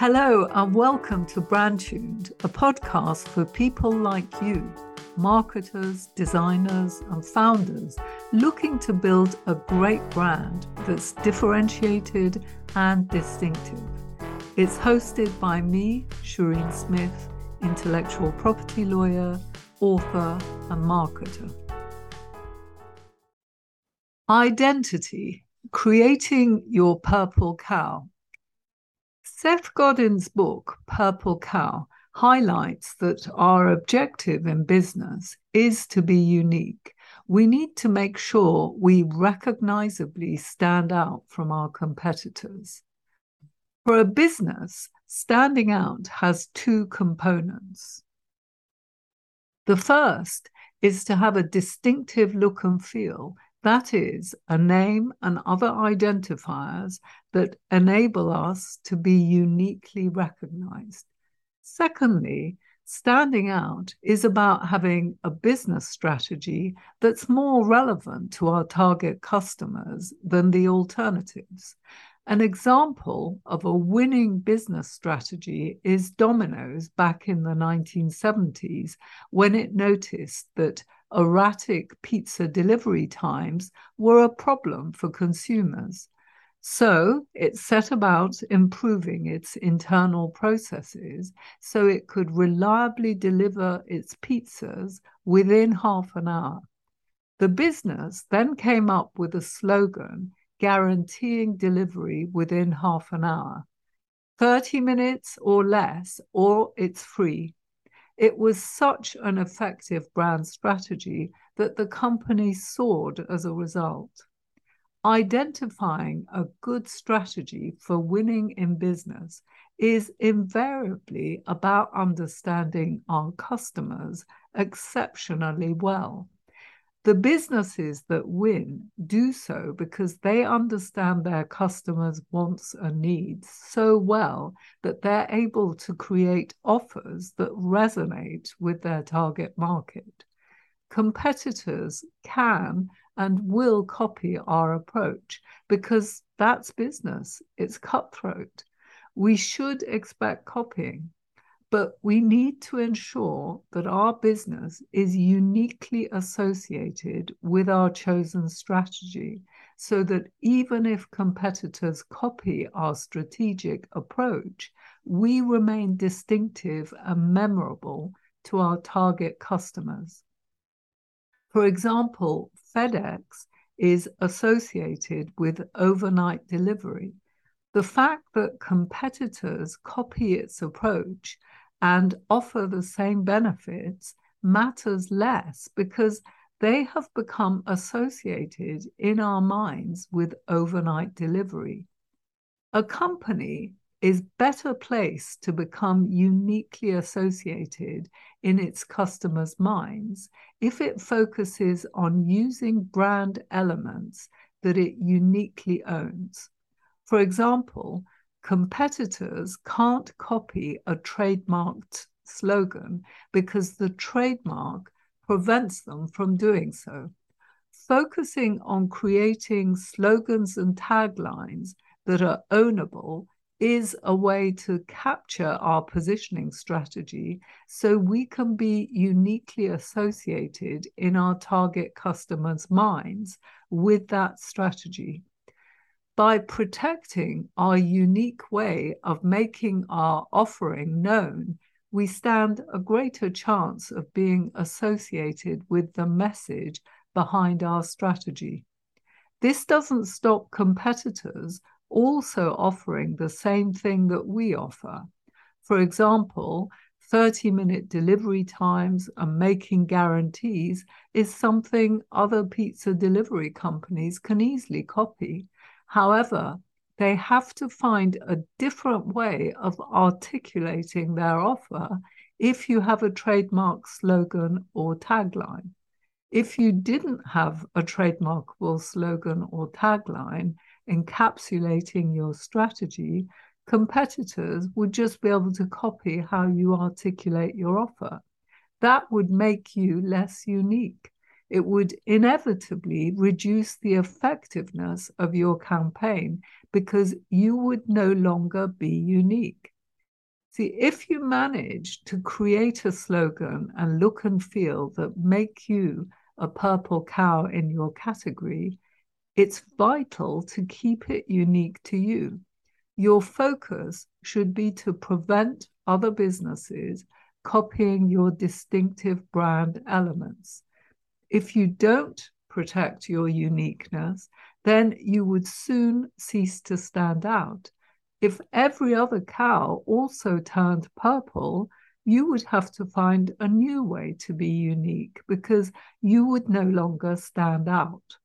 Hello, and welcome to Brand Tuned, a podcast for people like you, marketers, designers, and founders looking to build a great brand that's differentiated and distinctive. It's hosted by me, Shireen Smith, intellectual property lawyer, author, and marketer. Identity Creating Your Purple Cow Seth Godin's book, Purple Cow, highlights that our objective in business is to be unique. We need to make sure we recognizably stand out from our competitors. For a business, standing out has two components. The first is to have a distinctive look and feel that is, a name and other identifiers that enable us to be uniquely recognized. Secondly, standing out is about having a business strategy that's more relevant to our target customers than the alternatives. An example of a winning business strategy is Domino's back in the 1970s when it noticed that erratic pizza delivery times were a problem for consumers. So it set about improving its internal processes so it could reliably deliver its pizzas within half an hour. The business then came up with a slogan guaranteeing delivery within half an hour 30 minutes or less, or it's free. It was such an effective brand strategy that the company soared as a result. Identifying a good strategy for winning in business is invariably about understanding our customers exceptionally well. The businesses that win do so because they understand their customers' wants and needs so well that they're able to create offers that resonate with their target market. Competitors can and will copy our approach because that's business, it's cutthroat. We should expect copying but we need to ensure that our business is uniquely associated with our chosen strategy so that even if competitors copy our strategic approach, we remain distinctive and memorable to our target customers. For example, FedEx is associated with overnight delivery. The fact that competitors copy its approach and offer the same benefits matters less because they have become associated in our minds with overnight delivery. A company is better placed to become uniquely associated in its customers' minds if it focuses on using brand elements that it uniquely owns. For example, competitors can't copy a trademarked slogan because the trademark prevents them from doing so. Focusing on creating slogans and taglines that are ownable is a way to capture our positioning strategy so we can be uniquely associated in our target customers' minds with that strategy by protecting our unique way of making our offering known, we stand a greater chance of being associated with the message behind our strategy. This doesn't stop competitors also offering the same thing that we offer. For example, 30 minute delivery times and making guarantees is something other pizza delivery companies can easily copy However, they have to find a different way of articulating their offer if you have a trademark slogan or tagline. If you didn't have a trademarkable slogan or tagline encapsulating your strategy, competitors would just be able to copy how you articulate your offer. That would make you less unique it would inevitably reduce the effectiveness of your campaign because you would no longer be unique. See, if you manage to create a slogan and look and feel that make you a purple cow in your category, it's vital to keep it unique to you. Your focus should be to prevent other businesses copying your distinctive brand elements. If you don't protect your uniqueness, then you would soon cease to stand out. If every other cow also turned purple, you would have to find a new way to be unique because you would no longer stand out.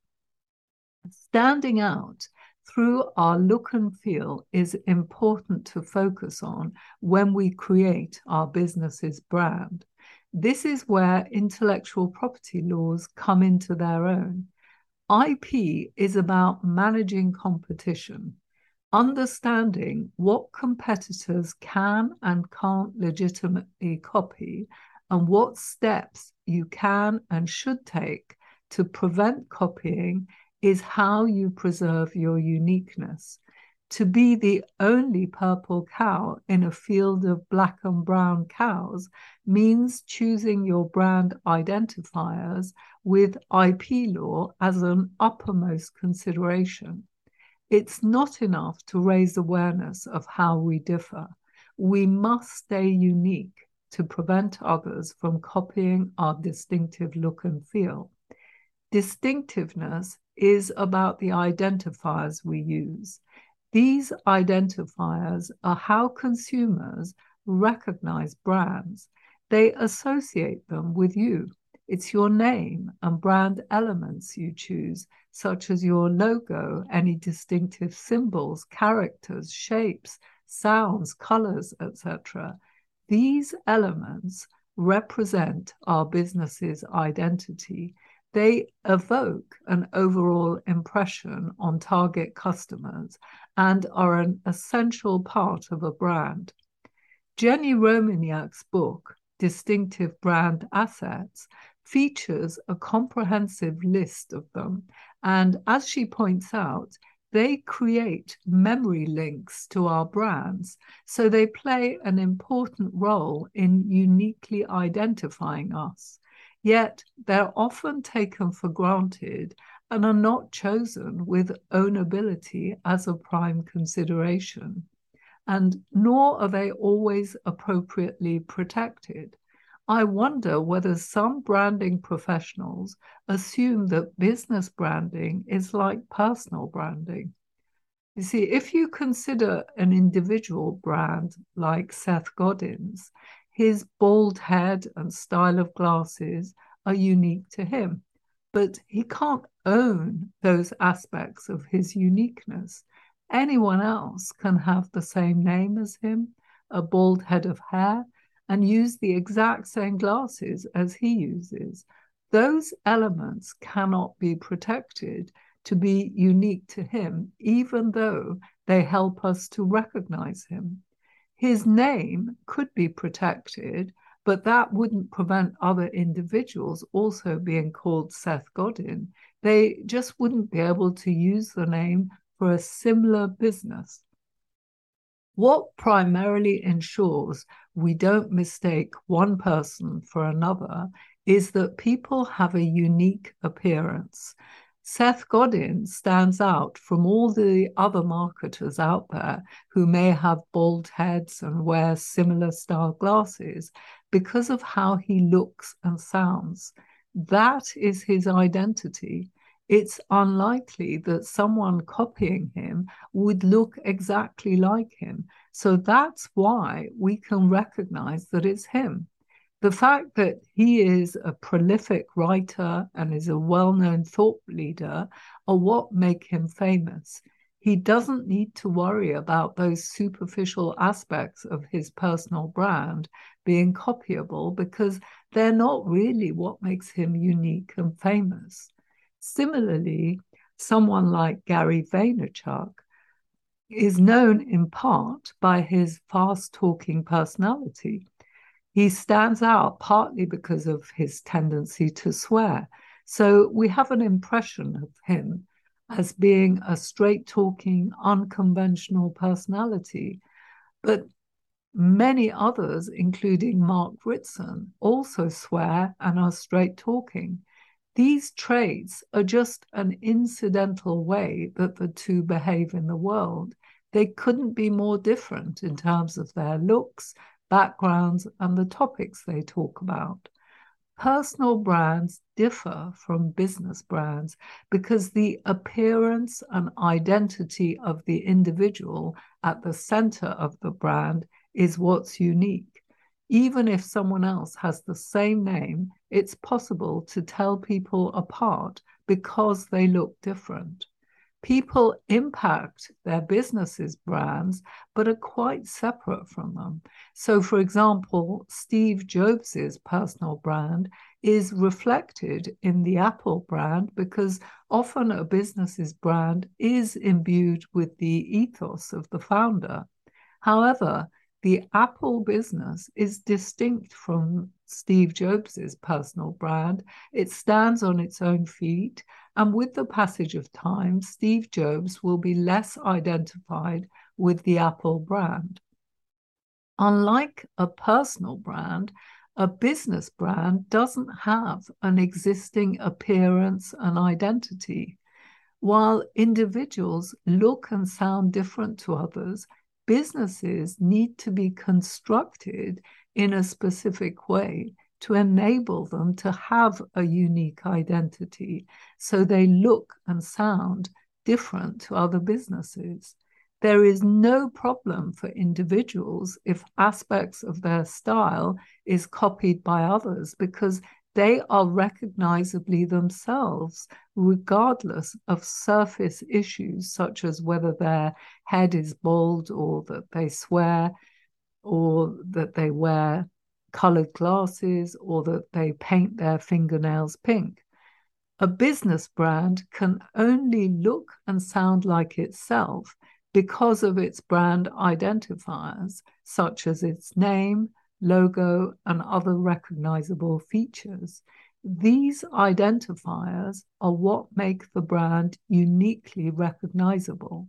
Standing out through our look and feel is important to focus on when we create our business's brand. This is where intellectual property laws come into their own. IP is about managing competition understanding what competitors can and can't legitimately copy and what steps you can and should take to prevent copying is how you preserve your uniqueness. To be the only purple cow in a field of black and brown cows means choosing your brand identifiers with IP law as an uppermost consideration. It's not enough to raise awareness of how we differ. We must stay unique to prevent others from copying our distinctive look and feel. Distinctiveness is about the identifiers we use. These identifiers are how consumers recognize brands. They associate them with you. It's your name and brand elements you choose such as your logo, any distinctive symbols, characters, shapes, sounds, colors, etc. These elements represent our business's identity. They evoke an overall impression on target customers and are an essential part of a brand. Jenny Romaniuk's book, Distinctive Brand Assets, features a comprehensive list of them and as she points out, they create memory links to our brands. So they play an important role in uniquely identifying us. Yet they're often taken for granted and are not chosen with ownability as a prime consideration. And nor are they always appropriately protected. I wonder whether some branding professionals assume that business branding is like personal branding. You see, if you consider an individual brand like Seth Godin's, his bald head and style of glasses are unique to him, but he can't own those aspects of his uniqueness. Anyone else can have the same name as him, a bald head of hair, and use the exact same glasses as he uses. Those elements cannot be protected to be unique to him, even though they help us to recognize him. His name could be protected, but that wouldn't prevent other individuals also being called Seth Godin. They just wouldn't be able to use the name for a similar business. What primarily ensures we don't mistake one person for another is that people have a unique appearance. Seth Godin stands out from all the other marketers out there who may have bald heads and wear similar style glasses because of how he looks and sounds. That is his identity it's unlikely that someone copying him would look exactly like him. So that's why we can recognize that it's him. The fact that he is a prolific writer and is a well known thought leader are what make him famous. He doesn't need to worry about those superficial aspects of his personal brand being copyable because they're not really what makes him unique and famous. Similarly, someone like Gary Vaynerchuk is known in part by his fast talking personality. He stands out partly because of his tendency to swear. So we have an impression of him as being a straight talking, unconventional personality. But Many others, including Mark Ritson, also swear and are straight talking. These traits are just an incidental way that the two behave in the world. They couldn't be more different in terms of their looks, backgrounds, and the topics they talk about. Personal brands differ from business brands because the appearance and identity of the individual at the center of the brand is what's unique. Even if someone else has the same name, it's possible to tell people apart because they look different. People impact their businesses' brands, but are quite separate from them. So, for example, Steve Jobs' personal brand is reflected in the Apple brand because often a business's brand is imbued with the ethos of the founder. However, the Apple business is distinct from Steve Jobs' personal brand. It stands on its own feet, and with the passage of time, Steve Jobs will be less identified with the Apple brand. Unlike a personal brand, a business brand doesn't have an existing appearance and identity. While individuals look and sound different to others, businesses need to be constructed in a specific way to enable them to have a unique identity so they look and sound different to other businesses. There is no problem for individuals if aspects of their style is copied by others because they are recognizably themselves, regardless of surface issues such as whether their head is bald or that they swear or that they wear colored glasses or that they paint their fingernails pink. A business brand can only look and sound like itself because of its brand identifiers, such as its name, logo, and other recognizable features. These identifiers are what make the brand uniquely recognizable.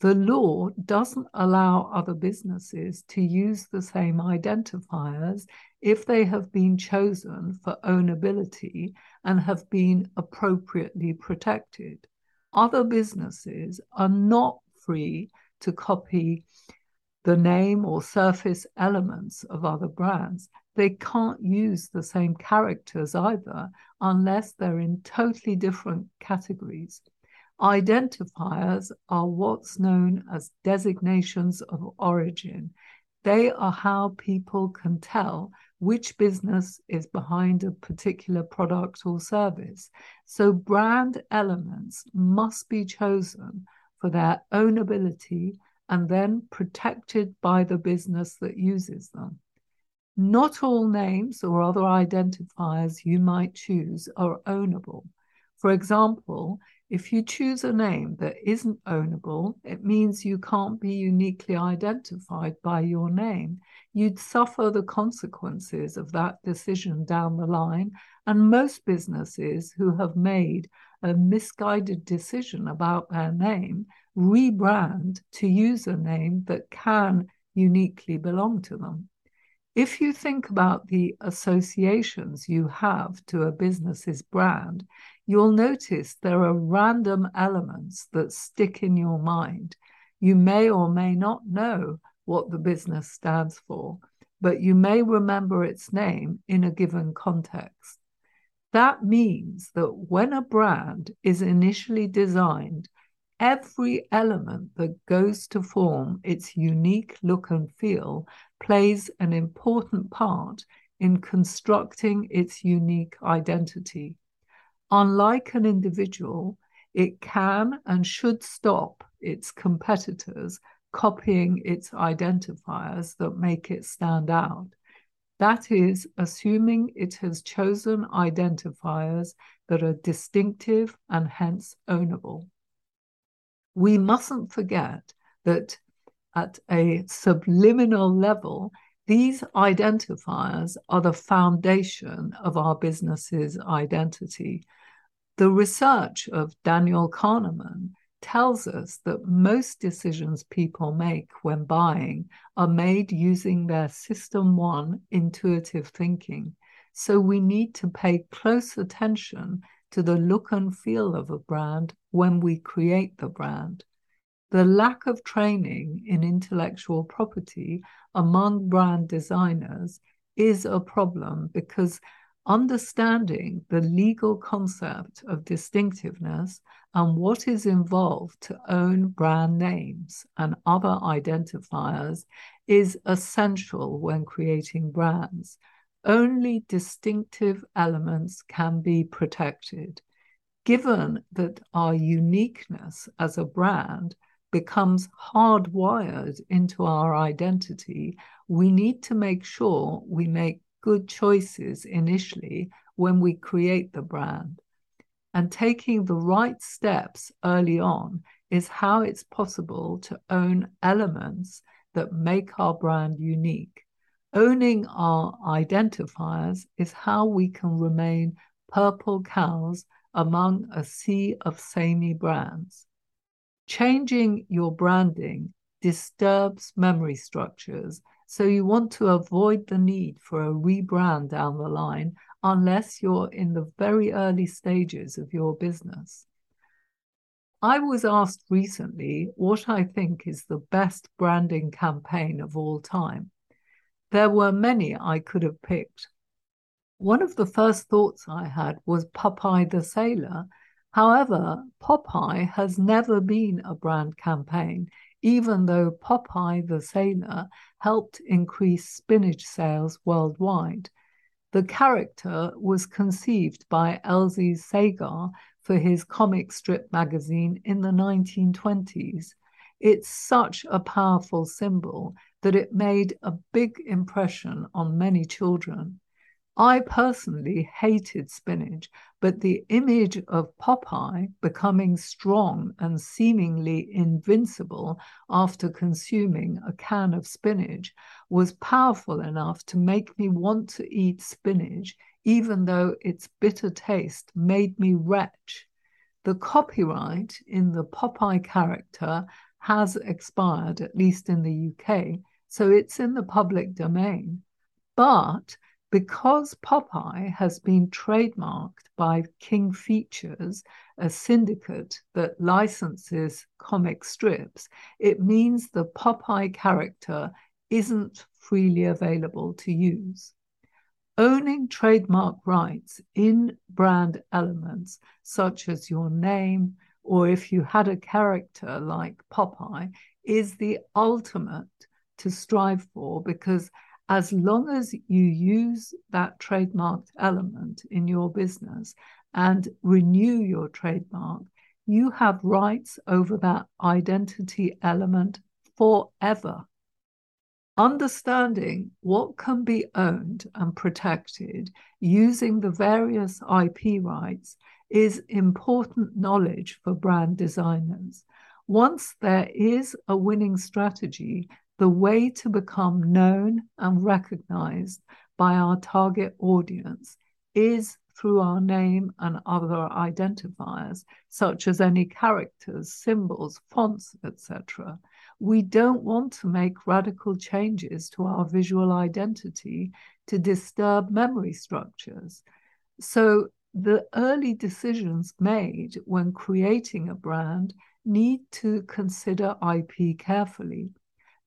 The law doesn't allow other businesses to use the same identifiers if they have been chosen for ownability and have been appropriately protected. Other businesses are not free to copy the name or surface elements of other brands. They can't use the same characters either unless they're in totally different categories. Identifiers are what's known as designations of origin. They are how people can tell which business is behind a particular product or service. So, brand elements must be chosen for their ownability and then protected by the business that uses them. Not all names or other identifiers you might choose are ownable. For example, if you choose a name that isn't ownable, it means you can't be uniquely identified by your name. You'd suffer the consequences of that decision down the line. And most businesses who have made a misguided decision about their name rebrand to use a name that can uniquely belong to them. If you think about the associations you have to a business's brand, you'll notice there are random elements that stick in your mind. You may or may not know what the business stands for, but you may remember its name in a given context. That means that when a brand is initially designed every element that goes to form its unique look and feel plays an important part in constructing its unique identity. Unlike an individual, it can and should stop its competitors copying its identifiers that make it stand out. That is, assuming it has chosen identifiers that are distinctive and hence ownable we mustn't forget that at a subliminal level, these identifiers are the foundation of our business's identity. The research of Daniel Kahneman tells us that most decisions people make when buying are made using their System 1 intuitive thinking. So we need to pay close attention to the look and feel of a brand when we create the brand. The lack of training in intellectual property among brand designers is a problem because understanding the legal concept of distinctiveness and what is involved to own brand names and other identifiers is essential when creating brands only distinctive elements can be protected. Given that our uniqueness as a brand becomes hardwired into our identity, we need to make sure we make good choices initially when we create the brand. And taking the right steps early on is how it's possible to own elements that make our brand unique. Owning our identifiers is how we can remain purple cows among a sea of samey brands. Changing your branding disturbs memory structures, so you want to avoid the need for a rebrand down the line unless you're in the very early stages of your business. I was asked recently what I think is the best branding campaign of all time. There were many I could have picked. One of the first thoughts I had was Popeye the Sailor. However, Popeye has never been a brand campaign, even though Popeye the Sailor helped increase spinach sales worldwide. The character was conceived by Elzie Segar for his comic strip magazine in the 1920s. It's such a powerful symbol that it made a big impression on many children. I personally hated spinach, but the image of Popeye becoming strong and seemingly invincible after consuming a can of spinach was powerful enough to make me want to eat spinach, even though its bitter taste made me retch. The copyright in the Popeye character has expired, at least in the UK, so it's in the public domain. But because Popeye has been trademarked by King Features, a syndicate that licenses comic strips, it means the Popeye character isn't freely available to use. Owning trademark rights in brand elements, such as your name, or if you had a character like Popeye, is the ultimate to strive for because as long as you use that trademarked element in your business and renew your trademark, you have rights over that identity element forever. Understanding what can be owned and protected using the various IP rights is important knowledge for brand designers. Once there is a winning strategy, the way to become known and recognized by our target audience is through our name and other identifiers, such as any characters, symbols, fonts, etc. We don't want to make radical changes to our visual identity to disturb memory structures. So, the early decisions made when creating a brand need to consider IP carefully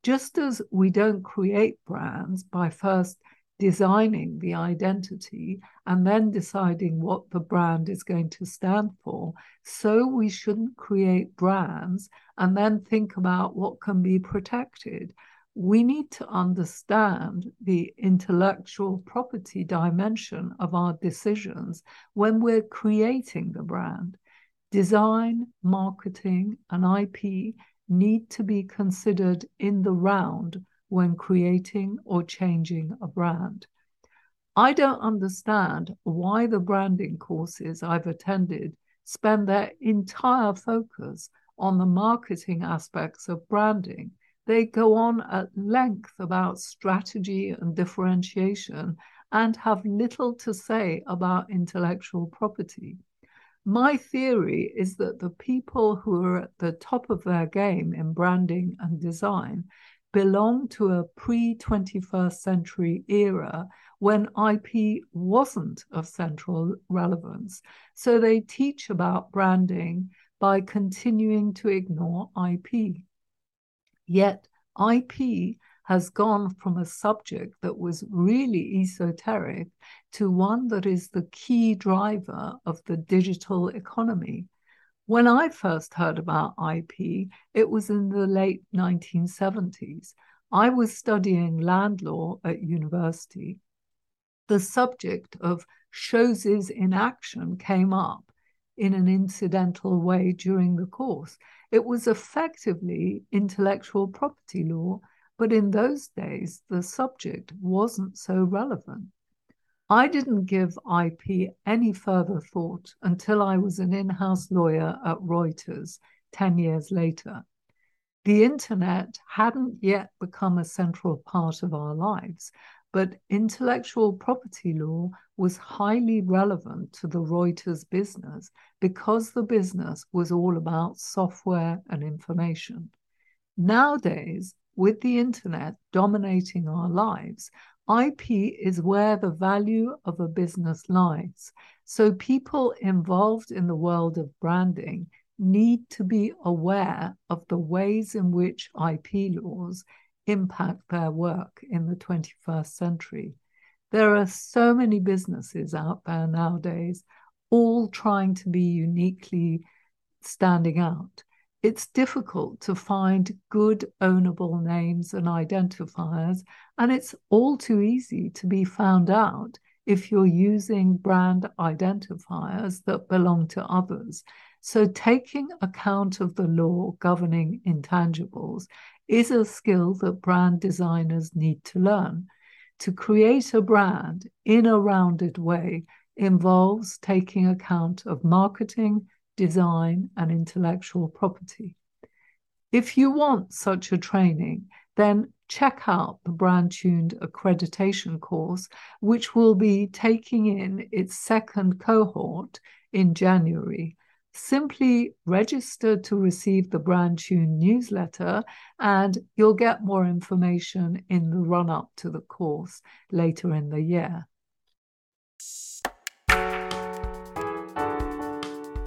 just as we don't create brands by first designing the identity and then deciding what the brand is going to stand for, so we shouldn't create brands and then think about what can be protected. We need to understand the intellectual property dimension of our decisions when we're creating the brand. Design, marketing, and IP need to be considered in the round when creating or changing a brand. I don't understand why the branding courses I've attended spend their entire focus on the marketing aspects of branding. They go on at length about strategy and differentiation and have little to say about intellectual property. My theory is that the people who are at the top of their game in branding and design belong to a pre 21st century era when IP wasn't of central relevance. So they teach about branding by continuing to ignore IP. Yet IP has gone from a subject that was really esoteric to one that is the key driver of the digital economy. When I first heard about IP, it was in the late 1970s. I was studying land law at university. The subject of choses in action came up in an incidental way during the course. It was effectively intellectual property law but in those days, the subject wasn't so relevant. I didn't give IP any further thought until I was an in house lawyer at Reuters 10 years later. The internet hadn't yet become a central part of our lives, but intellectual property law was highly relevant to the Reuters business because the business was all about software and information. Nowadays, with the internet dominating our lives, IP is where the value of a business lies. So people involved in the world of branding need to be aware of the ways in which IP laws impact their work in the 21st century. There are so many businesses out there nowadays, all trying to be uniquely standing out it's difficult to find good ownable names and identifiers, and it's all too easy to be found out if you're using brand identifiers that belong to others. So, taking account of the law governing intangibles is a skill that brand designers need to learn. To create a brand in a rounded way involves taking account of marketing, design, and intellectual property. If you want such a training, then check out the Brand Tuned accreditation course, which will be taking in its second cohort in January. Simply register to receive the Brand Tuned newsletter, and you'll get more information in the run up to the course later in the year.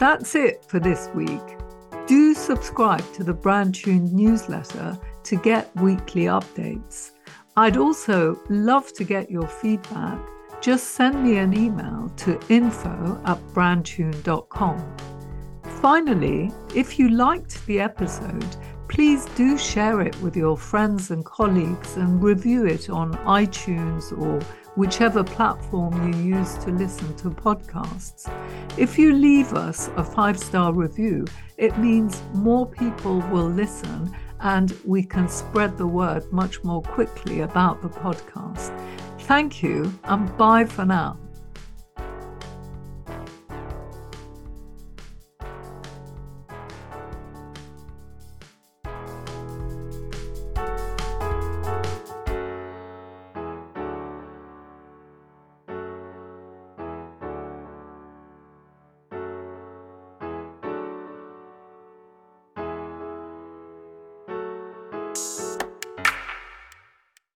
That's it for this week. Do subscribe to the Brand Tuned newsletter to get weekly updates. I'd also love to get your feedback. Just send me an email to info at brandtune.com. Finally, if you liked the episode, please do share it with your friends and colleagues and review it on iTunes or whichever platform you use to listen to podcasts. If you leave us a five star review, it means more people will listen and we can spread the word much more quickly about the podcast. Thank you and bye for now.